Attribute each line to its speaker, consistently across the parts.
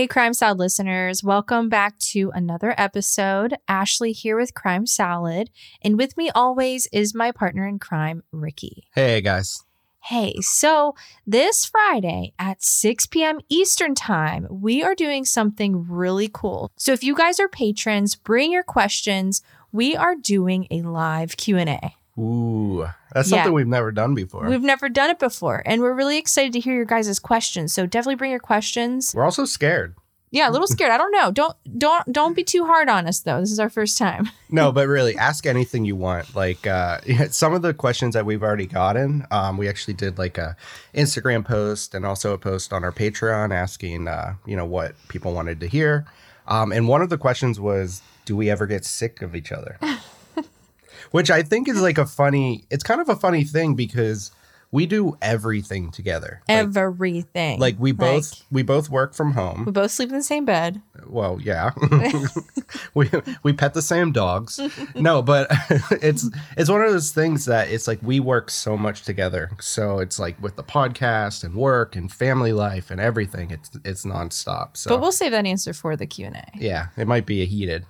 Speaker 1: Hey, Crime Salad listeners, welcome back to another episode. Ashley here with Crime Salad, and with me always is my partner in crime, Ricky.
Speaker 2: Hey, guys.
Speaker 1: Hey, so this Friday at 6 p.m. Eastern Time, we are doing something really cool. So if you guys are patrons, bring your questions. We are doing a live Q&A.
Speaker 2: Ooh, that's
Speaker 1: Yeah.
Speaker 2: something we've never done before.
Speaker 1: We've never done it before, and we're really excited to hear your guys' questions. So definitely bring your questions.
Speaker 2: We're also scared.
Speaker 1: Yeah, a little scared. I don't know. Don't don't don't be too hard on us though. This is our first time.
Speaker 2: No, but really, ask anything you want. Like uh, some of the questions that we've already gotten, um, we actually did like a Instagram post and also a post on our Patreon asking, uh, you know, what people wanted to hear. Um, and one of the questions was, "Do we ever get sick of each other?" Which I think is like a funny. It's kind of a funny thing because we do everything together. Like,
Speaker 1: Everything.
Speaker 2: like we both
Speaker 1: Like,
Speaker 2: we both work from home.
Speaker 1: we both sleep in the same bed.
Speaker 2: well yeah we we pet the same dogs no but it's it's one of those things that it's like we work so much together so it's like with the podcast and work and family life and everything it's it's nonstop so
Speaker 1: But we'll save that answer for the Q and A.
Speaker 2: yeah it might be a heated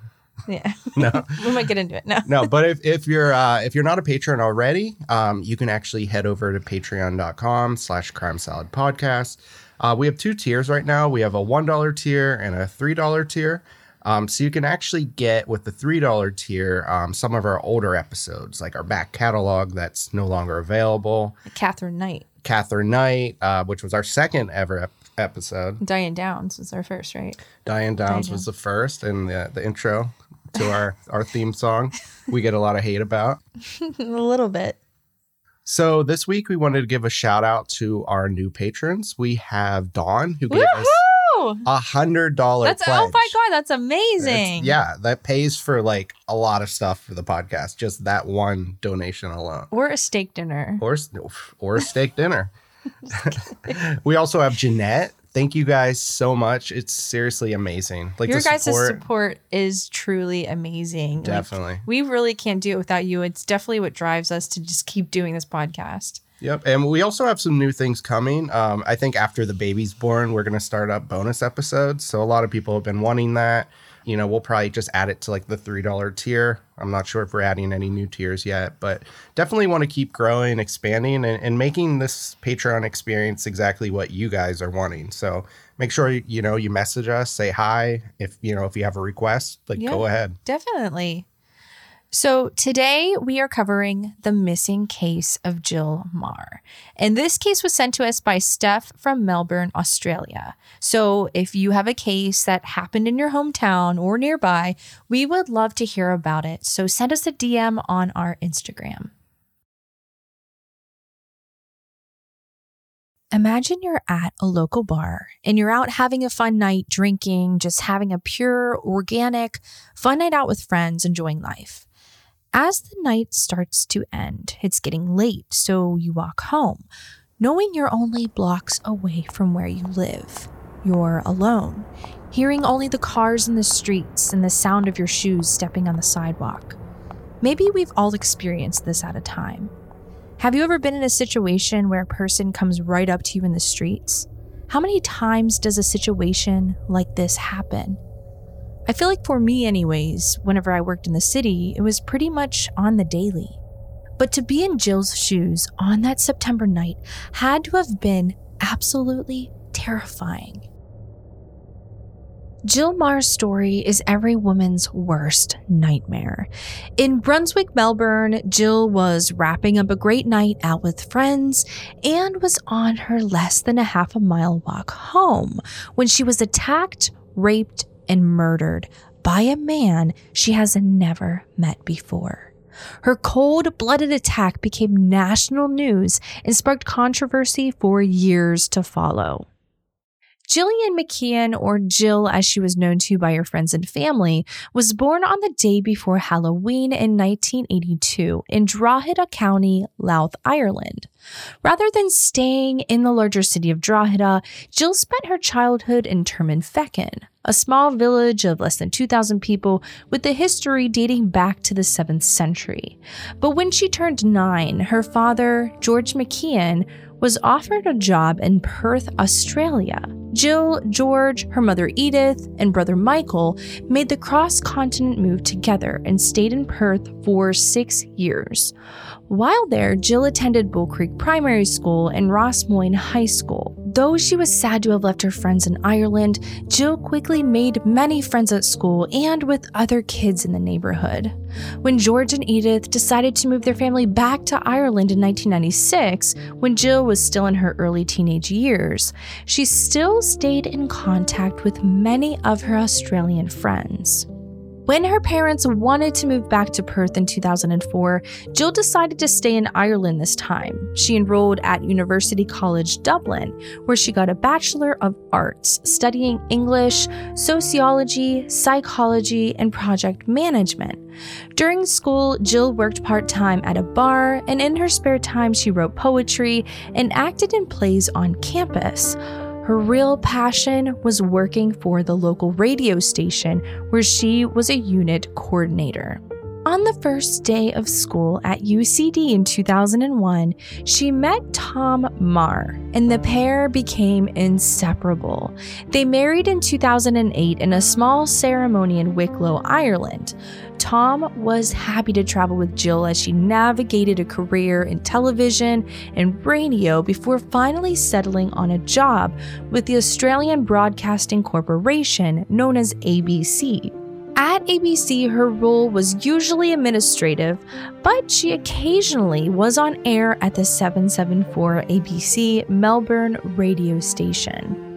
Speaker 1: Yeah,
Speaker 2: no.
Speaker 1: We might get into it. No.
Speaker 2: no but if, if you're uh if you're not a patron already um you can actually head over to patreon.com slash crime salad podcast uh, we have two tiers right now. We have a one dollar tier and a three dollar tier. Um, so you can actually get with the three dollar tier um, some of our older episodes like our back catalog that's no longer available.
Speaker 1: Catherine Knight,
Speaker 2: catherine knight uh, which was our second ever ep- episode.
Speaker 1: Diane Downs was our first, right?
Speaker 2: diane downs
Speaker 1: Diane
Speaker 2: was the first and the, the intro to our our theme song we get a lot of hate about
Speaker 1: a little bit.
Speaker 2: So this week we wanted to give a shout out to our new patrons. We have Dawn who gave us a hundred dollar
Speaker 1: That's
Speaker 2: pledge.
Speaker 1: oh my god, that's
Speaker 2: It's-
Speaker 1: amazing.
Speaker 2: yeah, that pays for like a lot of stuff for the podcast. Just that one donation alone,
Speaker 1: Or a steak dinner.
Speaker 2: or or a steak dinner. we also have Jeanette. Thank you guys so much. It's seriously amazing. Like
Speaker 1: Your guys'
Speaker 2: support,
Speaker 1: support is truly amazing. Like,
Speaker 2: definitely.
Speaker 1: we really can't do it without you. It's definitely what drives us to just keep doing this podcast.
Speaker 2: Yep. And we also have some new things coming. Um, I think after the baby's born, we're going to start up bonus episodes. So a lot of people have been wanting that. You know, we'll probably just add it to like the $3 tier. I'm not sure if we're adding any new tiers yet, but definitely want to keep growing, expanding, and, and making this Patreon experience exactly what you guys are wanting. So make sure, you know, you message us, say hi. If, you know, if you have a request, like
Speaker 1: Yeah.
Speaker 2: go ahead.
Speaker 1: Definitely. So today we are covering the missing case of Jill Meagher. And this case was sent to us by Steph from Melbourne, Australia. So if you have a case that happened in your hometown or nearby, we would love to hear about it. So send us a DM on our Instagram. Imagine you're at a local bar and you're out having a fun night drinking, just having a pure, organic, fun night out with friends, enjoying life. As the night starts to end, it's getting late, so you walk home, knowing you're only blocks away from where you live. You're alone, hearing only the cars in the streets and the sound of your shoes stepping on the sidewalk. Maybe we've all experienced this at a time. Have you ever been in a situation where a person comes right up to you in the streets? How many times does a situation like this happen? I feel like for me, anyways, whenever I worked in the city, it was pretty much on the daily. But to be in Jill's shoes on that September night had to have been absolutely terrifying. Jill Meagher's story is every woman's worst nightmare. In Brunswick, Melbourne, Jill was wrapping up a great night out with friends and was on her less than a half a mile walk home when she was attacked, raped, and murdered by a man she has never met before. Her cold blooded attack became national news and sparked controversy for years to follow. Gillian McKeon, or Jill as she was known to by her friends and family, was born on the day before Halloween in 1982 in Drogheda County, Louth, Ireland. Rather than staying in the larger city of Drogheda, Jill spent her childhood in Termonfeckin, a small village of less than 2,000 people with a history dating back to the 7th century. But when she turned nine, her father, George McKeon, was offered a job in Perth, Australia. Jill, George, her mother Edith, and brother Michael made the cross continent move together and stayed in Perth for six years. While there, Jill attended Bull Creek Primary School and Rossmoyne High School. Though she was sad to have left her friends in Ireland, Jill quickly made many friends at school and with other kids in the neighborhood. When George and Edith decided to move their family back to Ireland in 1996, when Jill was still in her early teenage years, she still stayed in contact with many of her Australian friends. When her parents wanted to move back to Perth in 2004, Jill decided to stay in Ireland this time. She enrolled at University College Dublin, where she got a Bachelor of Arts, studying English, sociology, psychology, and project management. During school, Jill worked part time at a bar, and in her spare time, she wrote poetry and acted in plays on campus. Her real passion was working for the local radio station where she was a unit coordinator. On the first day of school at UCD in 2001, she met Tom Meagher, and the pair became inseparable. They married in 2008 in a small ceremony in Wicklow, Ireland. Tom was happy to travel with Jill as she navigated a career in television and radio before finally settling on a job with the Australian Broadcasting Corporation, known as ABC. At ABC, her role was usually administrative, but she occasionally was on air at the 774 ABC Melbourne radio station.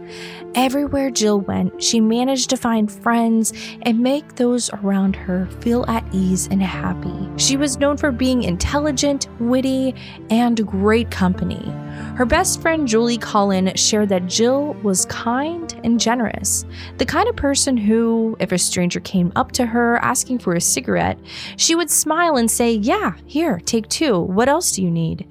Speaker 1: Everywhere Jill went, she managed to find friends and make those around her feel at ease and happy. She was known for being intelligent, witty, and great company. Her best friend Julie Collin shared that Jill was kind and generous, the kind of person who, if a stranger came up to her asking for a cigarette, she would smile and say, Yeah, here, take two. What else do you need?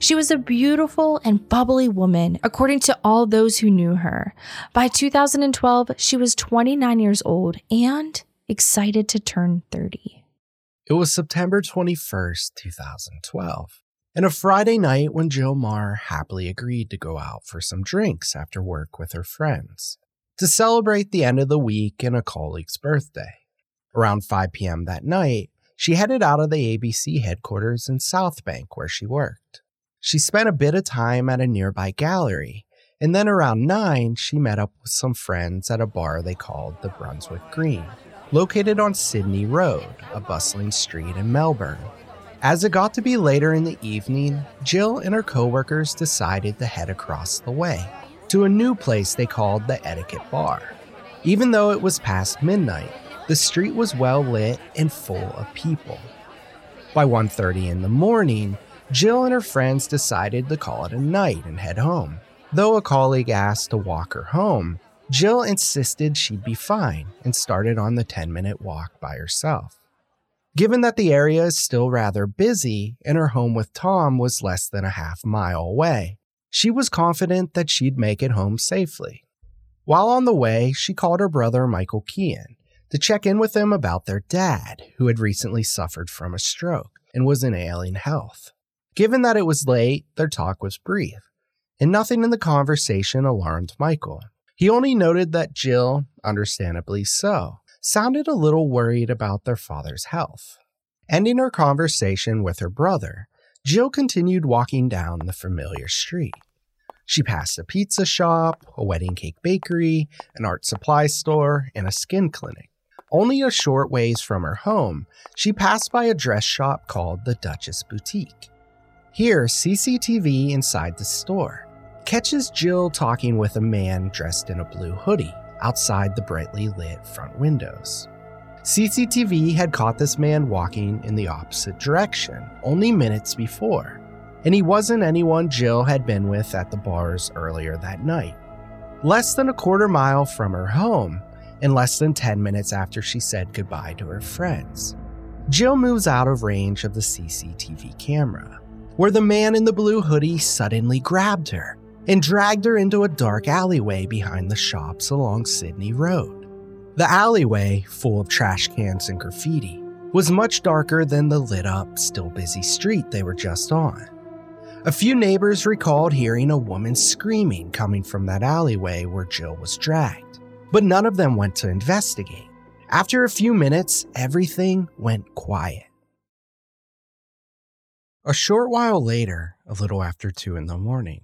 Speaker 1: She was a beautiful and bubbly woman, according to all those who knew her. By 2012, she was 29 years old and excited to turn 30.
Speaker 2: It was September 21st, 2012, and a Friday night when Jill Meagher happily agreed to go out for some drinks after work with her friends to celebrate the end of the week and a colleague's birthday. Around 5 p.m. that night, she headed out of the ABC headquarters in South Bank where she worked. She spent a bit of time at a nearby gallery, and then around 9, she met up with some friends at a bar they called the Brunswick Green, located on Sydney Road, a bustling street in Melbourne. As it got to be later in the evening, Jill and her coworkers decided to head across the way to a new place they called the Etiquette Bar. Even though it was past midnight, the street was well lit and full of people. By 1:30 in the morning, Jill and her friends decided to call it a night and head home. Though a colleague asked to walk her home, Jill insisted she'd be fine and started on the 10 minute walk by herself. Given that the area is still rather busy and her home with Tom was less than a half mile away, she was confident that she'd make it home safely. While on the way, she called her brother Michael Kean to check in with him about their dad, who had recently suffered from a stroke and was in ailing health. Given that it was late, their talk was brief, and nothing in the conversation alarmed Michael. He only noted that Jill, understandably so, sounded a little worried about their father's health. Ending her conversation with her brother, Jill continued walking down the familiar street. She passed a pizza shop, a wedding cake bakery, an art supply store, and a skin clinic. Only a short ways from her home, she passed by a dress shop called the Duchess Boutique. Here, CCTV inside the store catches Jill talking with a man dressed in a blue hoodie outside the brightly lit front windows. CCTV had caught this man walking in the opposite direction only minutes before, and he wasn't anyone Jill had been with at the bars earlier that night. Less than a quarter mile from her home, and less than 10 minutes after she said goodbye to her friends, Jill moves out of range of the CCTV camera where the man in the blue hoodie suddenly grabbed her and dragged her into a dark alleyway behind the shops along Sydney Road. The alleyway, full of trash cans and graffiti, was much darker than the lit up, still busy street they were just on. A few neighbors recalled hearing a woman screaming coming from that alleyway where Jill was dragged, but none of them went to investigate. After a few minutes, everything went quiet. A short while later, a little after two in the morning,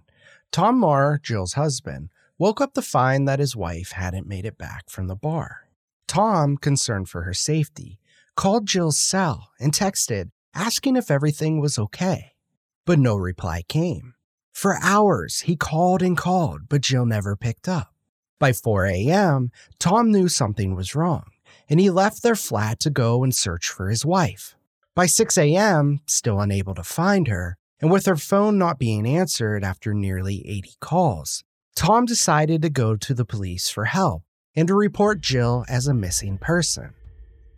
Speaker 2: Tom Meagher, Jill's husband, woke up to find that his wife hadn't made it back from the bar. Tom, concerned for her safety, called Jill's cell and texted asking if everything was okay but no reply came. For hours, he called and called, but Jill never picked up. By 4 a.m., Tom knew something was wrong, and he left their flat to go and search for his wife. By 6 a.m., still unable to find her, and with her phone not being answered after nearly 80 calls, Tom decided to go to the police for help and to report Jill as a missing person.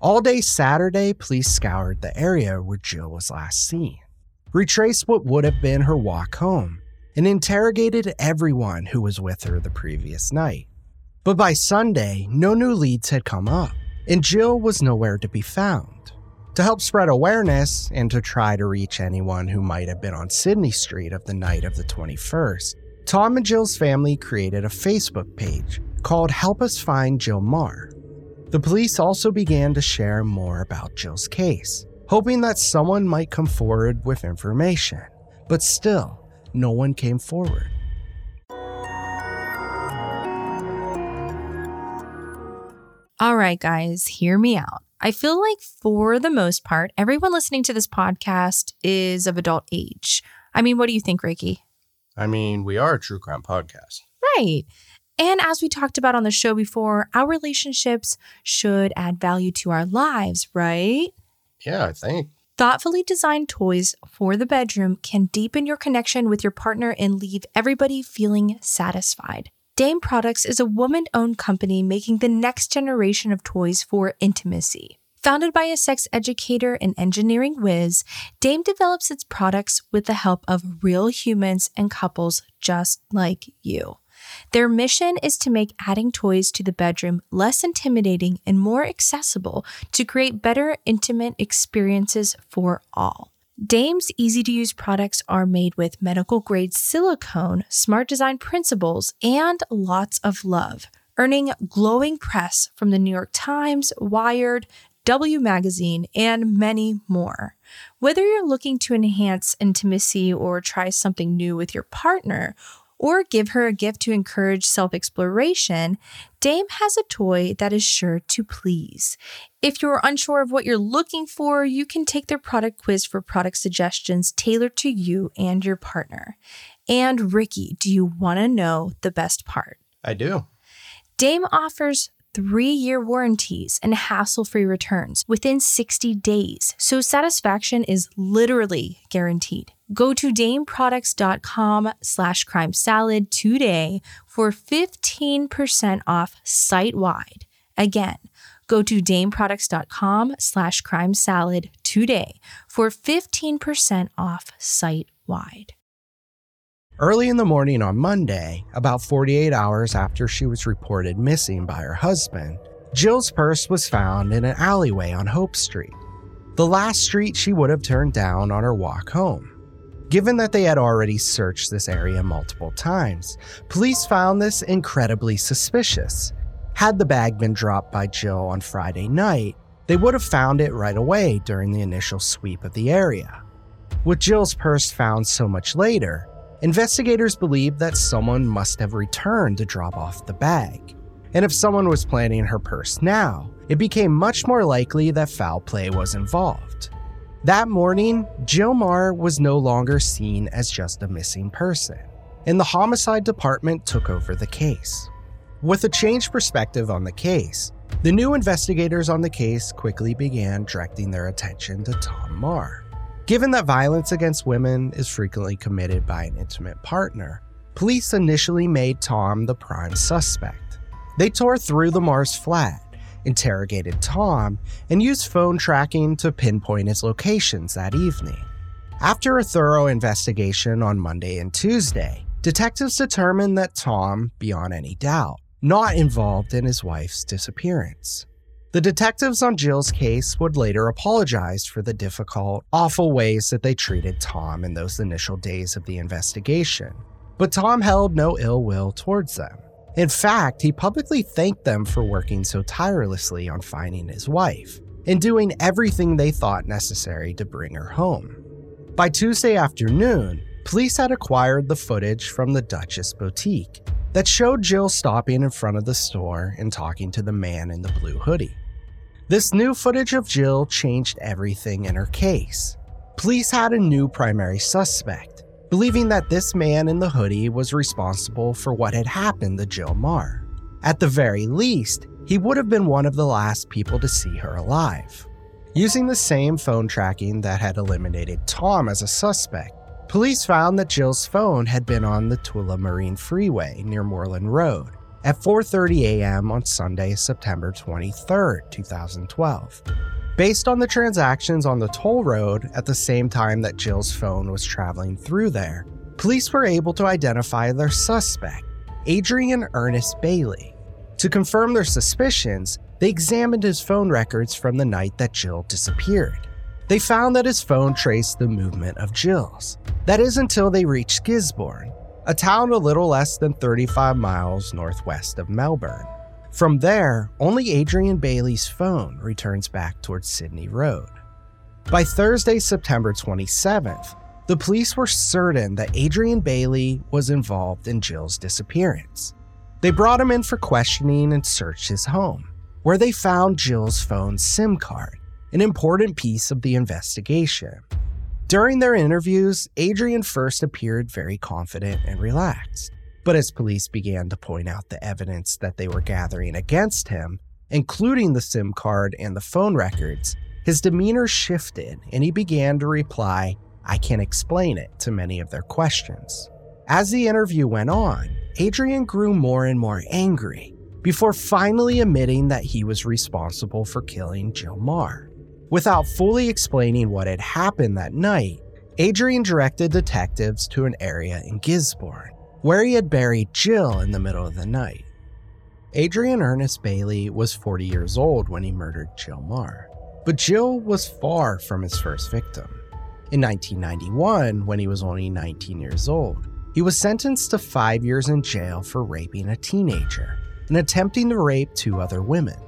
Speaker 2: All day Saturday, police scoured the area where Jill was last seen retraced what would have been her walk home, and interrogated everyone who was with her the previous night. But by Sunday, no new leads had come up, and Jill was nowhere to be found. To help spread awareness and to try to reach anyone who might have been on Sydney Street of the night of the 21st, Tom and Jill's family created a Facebook page called Help Us Find Jill Meagher. The police also began to share more about Jill's case, hoping that someone might come forward with information. But still, no one came forward.
Speaker 1: All right, guys, hear me out. I feel like for the most part, everyone listening to this podcast is of adult age. I mean, what do you think, Ricky?
Speaker 3: I mean, we are a true crime podcast.
Speaker 1: Right. And as we talked about on the show before, our relationships should add value to our lives, right?
Speaker 3: Yeah, I think.
Speaker 1: Thoughtfully designed toys for the bedroom can deepen your connection with your partner and leave everybody feeling satisfied. Dame Products is a woman owned company making the next generation of toys for intimacy. Founded by a sex educator and engineering whiz, Dame develops its products with the help of real humans and couples just like you. Their mission is to make adding toys to the bedroom less intimidating and more accessible to create better intimate experiences for all. Dame's easy to use products are made with medical grade silicone, smart design principles, and lots of love, earning glowing press from the New York Times, Wired, W Magazine, and many more. Whether you're looking to enhance intimacy or try something new with your partner, or give her a gift to encourage self exploration, Dame has a toy that is sure to please. If you're unsure of what you're looking for, you can take their product quiz for product suggestions tailored to you and your partner. And Ricky, do you want to know the best part?
Speaker 3: I do.
Speaker 1: Dame offers three year warranties and hassle free returns within 60 days, so satisfaction is literally guaranteed. Go to dameproducts.com slash crime salad today for 15% off site wide. Again, go to dameproducts.com slash crime salad today for 15% off site wide.
Speaker 2: Early in the morning on Monday, about 48 hours after she was reported missing by her husband, Jill's purse was found in an alleyway on Hope Street, the last street she would have turned down on her walk home. Given that they had already searched this area multiple times, police found this incredibly suspicious. Had the bag been dropped by Jill on Friday night, they would have found it right away during the initial sweep of the area. With Jill's purse found so much later, investigators believe that someone must have returned to drop off the bag. And if someone was planning her purse now, it became much more likely that foul play was involved. That morning, Jill Meagher was no longer seen as just a missing person, and the homicide department took over the case. With a changed perspective on the case, the new investigators on the case quickly began directing their attention to Tom Meagher. Given that violence against women is frequently committed by an intimate partner, police initially made Tom the prime suspect. They tore through the Meagher's flat interrogated Tom, and used phone tracking to pinpoint his locations that evening. After a thorough investigation on Monday and Tuesday, detectives determined that Tom, beyond any doubt, not involved in his wife's disappearance. The detectives on Jill's case would later apologize for the difficult, awful ways that they treated Tom in those initial days of the investigation. But Tom held no ill will towards them. In fact, he publicly thanked them for working so tirelessly on finding his wife and doing everything they thought necessary to bring her home. By Tuesday afternoon, police had acquired the footage from the Duchess boutique that showed Jill stopping in front of the store and talking to the man in the blue hoodie. This new footage of Jill changed everything in her case. Police had a new primary suspect, believing that this man in the hoodie was responsible for what had happened to Jill Meagher. At the very least, he would have been one of the last people to see her alive. Using the same phone tracking that had eliminated Tom as a suspect, police found that Jill's phone had been on the Tullamarine Freeway near Moreland Road at 4:30 a.m. on Sunday, September 23, 2012. Based on the transactions on the toll road at the same time that Jill's phone was traveling through there, police were able to identify their suspect, Adrian Ernest Bailey. To confirm their suspicions, they examined his phone records from the night that Jill disappeared. They found that his phone traced the movement of Jill's. That is until they reached Gisborne, a town a little less than 35 miles northwest of Melbourne. From there, only Adrian Bailey's phone returns back towards Sydney Road. By Thursday, September 27th, the police were certain that Adrian Bailey was involved in Jill's disappearance. They brought him in for questioning and searched his home, where they found Jill's phone SIM card, an important piece of the investigation. During their interviews, Adrian first appeared very confident and relaxed. But as police began to point out the evidence that they were gathering against him, including the SIM card and the phone records, his demeanor shifted and he began to reply, I can't explain it, to many of their questions. As the interview went on, Adrian grew more and more angry before finally admitting that he was responsible for killing Jill Meagher. Without fully explaining what had happened that night, Adrian directed detectives to an area in Gisborne, where he had buried Jill in the middle of the night. Adrian Ernest Bailey was 40 years old when he murdered Jill Meagher, but Jill was far from his first victim. In 1991, when he was only 19 years old, he was sentenced to five years in jail for raping a teenager and attempting to rape two other women.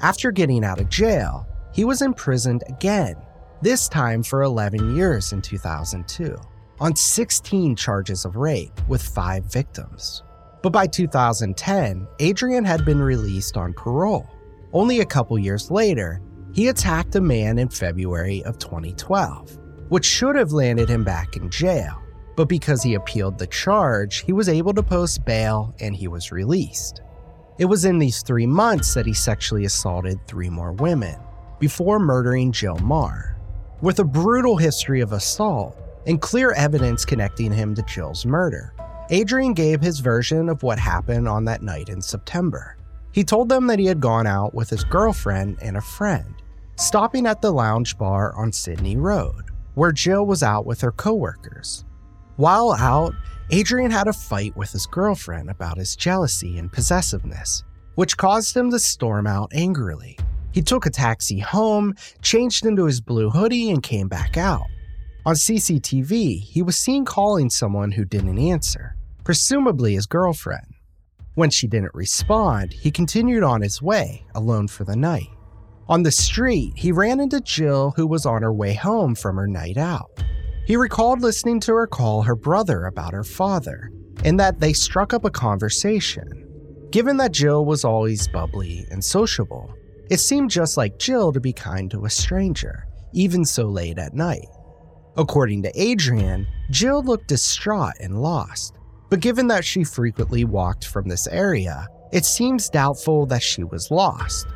Speaker 2: After getting out of jail, he was imprisoned again, this time for 11 years in 2002, on 16 charges of rape with five victims. But by 2010, Adrian had been released on parole. Only a couple years later, he attacked a man in February of 2012, which should have landed him back in jail. But because he appealed the charge, he was able to post bail and he was released. It was in these three months that he sexually assaulted three more women before murdering Jill Meagher. With a brutal history of assault and clear evidence connecting him to Jill's murder, Adrian gave his version of what happened on that night in September. He told them that he had gone out with his girlfriend and a friend, stopping at the lounge bar on Sydney Road, where Jill was out with her coworkers. While out, Adrian had a fight with his girlfriend about his jealousy and possessiveness, which caused him to storm out angrily. He took a taxi home, changed into his blue hoodie, and came back out. On CCTV, he was seen calling someone who didn't answer, presumably his girlfriend. When she didn't respond, he continued on his way, alone for the night. On the street, he ran into Jill, who was on her way home from her night out. He recalled listening to her call her brother about her father, and that they struck up a conversation. Given that Jill was always bubbly and sociable, it seemed just like Jill to be kind to a stranger, even so late at night. According to Adrian, Jill looked distraught and lost, but given that she frequently walked from this area, it seems doubtful that she was lost.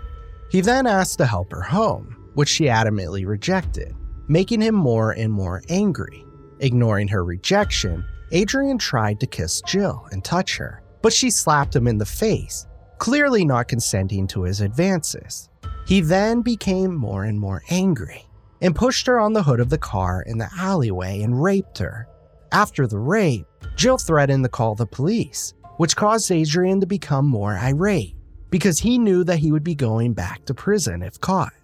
Speaker 2: He then asked to help her home, which she adamantly rejected, making him more and more angry. Ignoring her rejection, Adrian tried to kiss Jill and touch her, but she slapped him in the face, clearly not consenting to his advances. He then became more and more angry and pushed her on the hood of the car in the alleyway and raped her. After the rape, Jill threatened to call the police, which caused Adrian to become more irate. because he knew that he would be going back to prison if caught.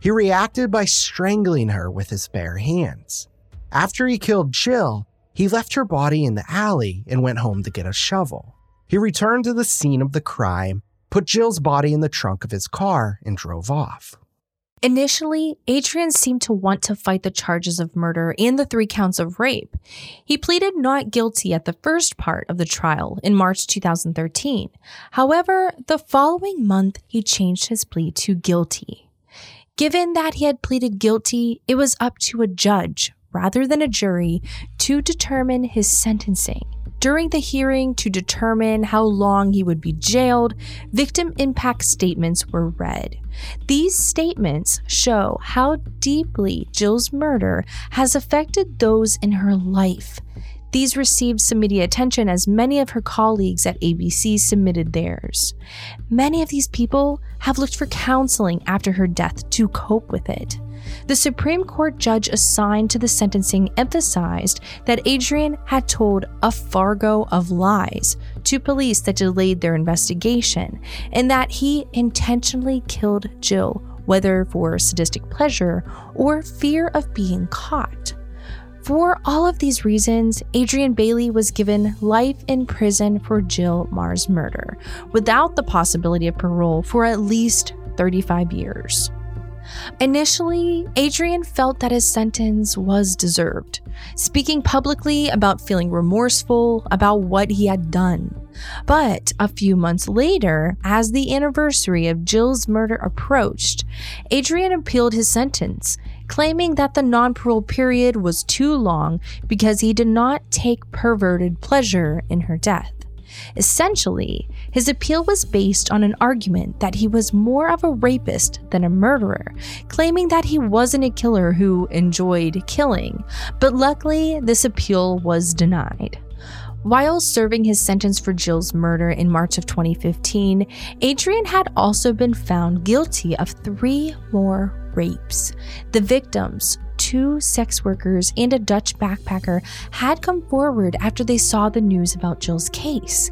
Speaker 2: He reacted by strangling her with his bare hands. After he killed Jill, he left her body in the alley and went home to get a shovel. He returned to the scene of the crime, put Jill's body in the trunk of his car, and drove off.
Speaker 1: Initially, Adrian seemed to want to fight the charges of murder and the three counts of rape. He pleaded not guilty at the first part of the trial in March 2013. However, the following month, he changed his plea to guilty. Given that he had pleaded guilty, it was up to a judge, rather than a jury, to determine his sentencing. During the hearing to determine how long he would be jailed, victim impact statements were read. These statements show how deeply Jill's murder has affected those in her life. These received some media attention as many of her colleagues at ABC submitted theirs. Many of these people have looked for counseling after her death to cope with it. The Supreme Court judge assigned to the sentencing emphasized that Adrian had told a fargo of lies to police that delayed their investigation, and that he intentionally killed Jill, whether for sadistic pleasure or fear of being caught. For all of these reasons, Adrian Bailey was given life in prison for Jill Meagher's murder, without the possibility of parole for at least 35 years. Initially, Adrian felt that his sentence was deserved, speaking publicly about feeling remorseful about what he had done. But a few months later, as the anniversary of Jill's murder approached, Adrian appealed his sentence, claiming that the non parole period was too long because he did not take perverted pleasure in her death. Essentially, his appeal was based on an argument that he was more of a rapist than a murderer, claiming that he wasn't a killer who enjoyed killing. But luckily, this appeal was denied. While serving his sentence for Jill's murder in March of 2015, Adrian had also been found guilty of three more rapes. The victims, two sex workers and a Dutch backpacker had come forward after they saw the news about Jill's case.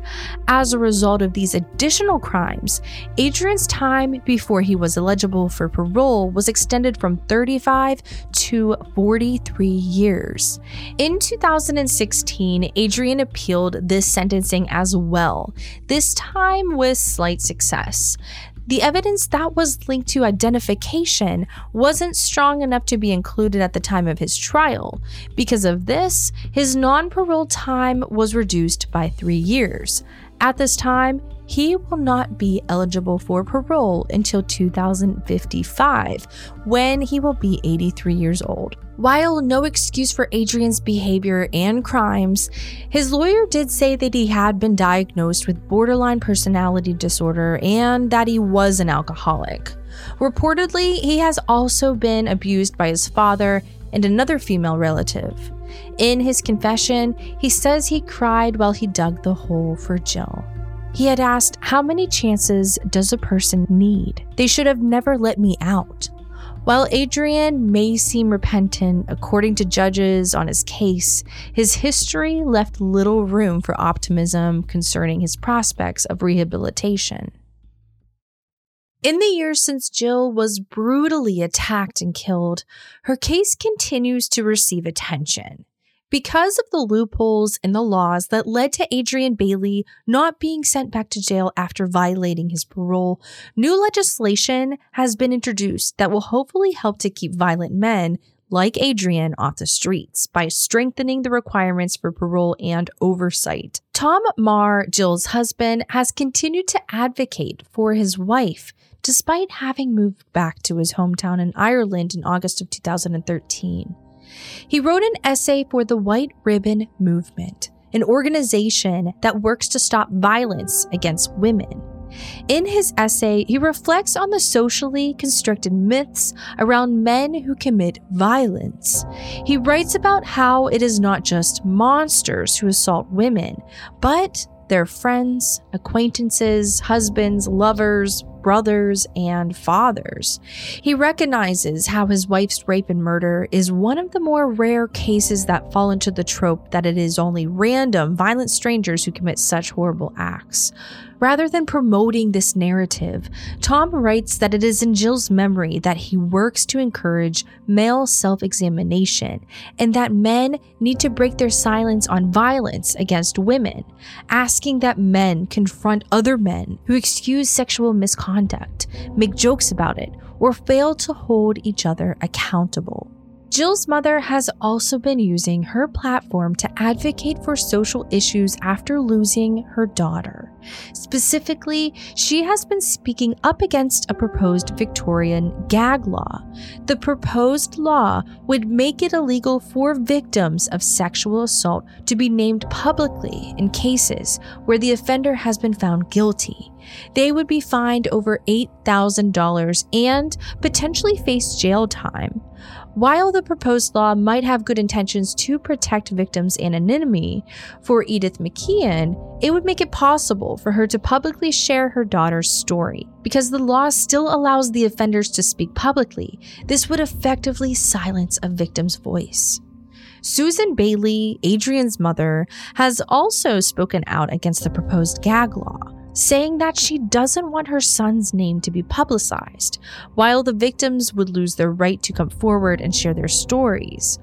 Speaker 1: As a result of these additional crimes, Adrian's time before he was eligible for parole was extended from 35 to 43 years. In 2016, Adrian appealed this sentencing as well, this time with slight success the evidence that was linked to identification wasn't strong enough to be included at the time of his trial. Because of this, his non parole time was reduced by three years. At this time, he will not be eligible for parole until 2055, when he will be 83 years old. While no excuse for Adrian's behavior and crimes, his lawyer did say that he had been diagnosed with borderline personality disorder and that he was an alcoholic. Reportedly, he has also been abused by his father and another female relative. In his confession, he says he cried while he dug the hole for Jill. He had asked, How many chances does a person need? They should have never let me out. While Adrian may seem repentant, according to judges on his case, his history left little room for optimism concerning his prospects of rehabilitation. In the years since Jill was brutally attacked and killed, her case continues to receive attention. Because of the loopholes in the laws that led to Adrian Bailey not being sent back to jail after violating his parole, new legislation has been introduced that will hopefully help to keep violent men like Adrian off the streets by strengthening the requirements for parole and oversight. Tom Meagher, Jill's husband, has continued to advocate for his wife despite having moved back to his hometown in Ireland in August of 2013. He wrote an essay for the White Ribbon Movement, an organization that works to stop violence against women. In his essay, he reflects on the socially constructed myths around men who commit violence. He writes about how it is not just monsters who assault women, but their friends, acquaintances, husbands, lovers, brothers, and fathers. He recognizes how his wife's rape and murder is one of the more rare cases that fall into the trope that it is only random, violent strangers who commit such horrible acts. Rather than promoting this narrative, Tom writes that it is in Jill's memory that he works to encourage male self examination and that men need to break their silence on violence against women, asking that men confront other men who excuse sexual misconduct, make jokes about it, or fail to hold each other accountable. Jill's mother has also been using her platform to advocate for social issues after losing her daughter. Specifically, she has been speaking up against a proposed Victorian gag law. The proposed law would make it illegal for victims of sexual assault to be named publicly in cases where the offender has been found guilty. They would be fined over $8,000 and potentially face jail time. While the proposed law might have good intentions to protect victims' anonymity, for Edith McKeon, it would make it possible for her to publicly share her daughter's story. Because the law still allows the offenders to speak publicly, this would effectively silence a victim's voice. Susan Bailey, Adrian's mother, has also spoken out against the proposed gag law saying that she doesn't want her son's name to be publicized, while the victims would lose their right to come forward and share their stories.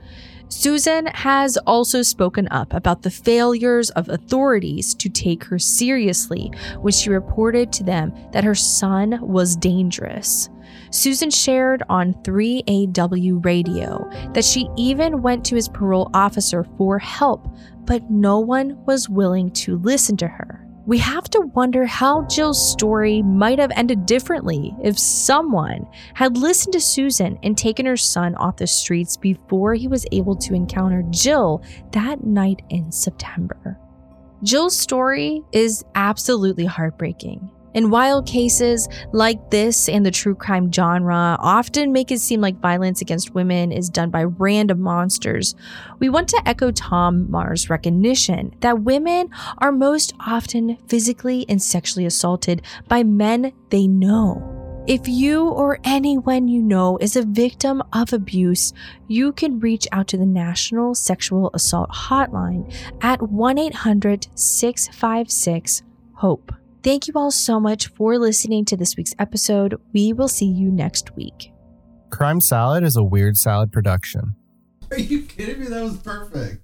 Speaker 1: Susan has also spoken up about the failures of authorities to take her seriously when she reported to them that her son was dangerous. Susan shared on 3AW radio that she even went to his parole officer for help, but no one was willing to listen to her we have to wonder how Jill's story might have ended differently if someone had listened to Susan and taken her son off the streets before he was able to encounter Jill that night in September. Jill's story is absolutely heartbreaking. And while cases like this and the true crime genre often make it seem like violence against women is done by random monsters, we want to echo Tom Meagher's recognition that women are most often physically and sexually assaulted by men they know. If you or anyone you know is a victim of abuse, you can reach out to the National Sexual Assault Hotline at 1 800 656 HOPE. Thank you all so much for listening to this week's episode. We will see you next week.
Speaker 2: Crime Salad is a Weird Salad production.
Speaker 3: Are you kidding me? That was perfect.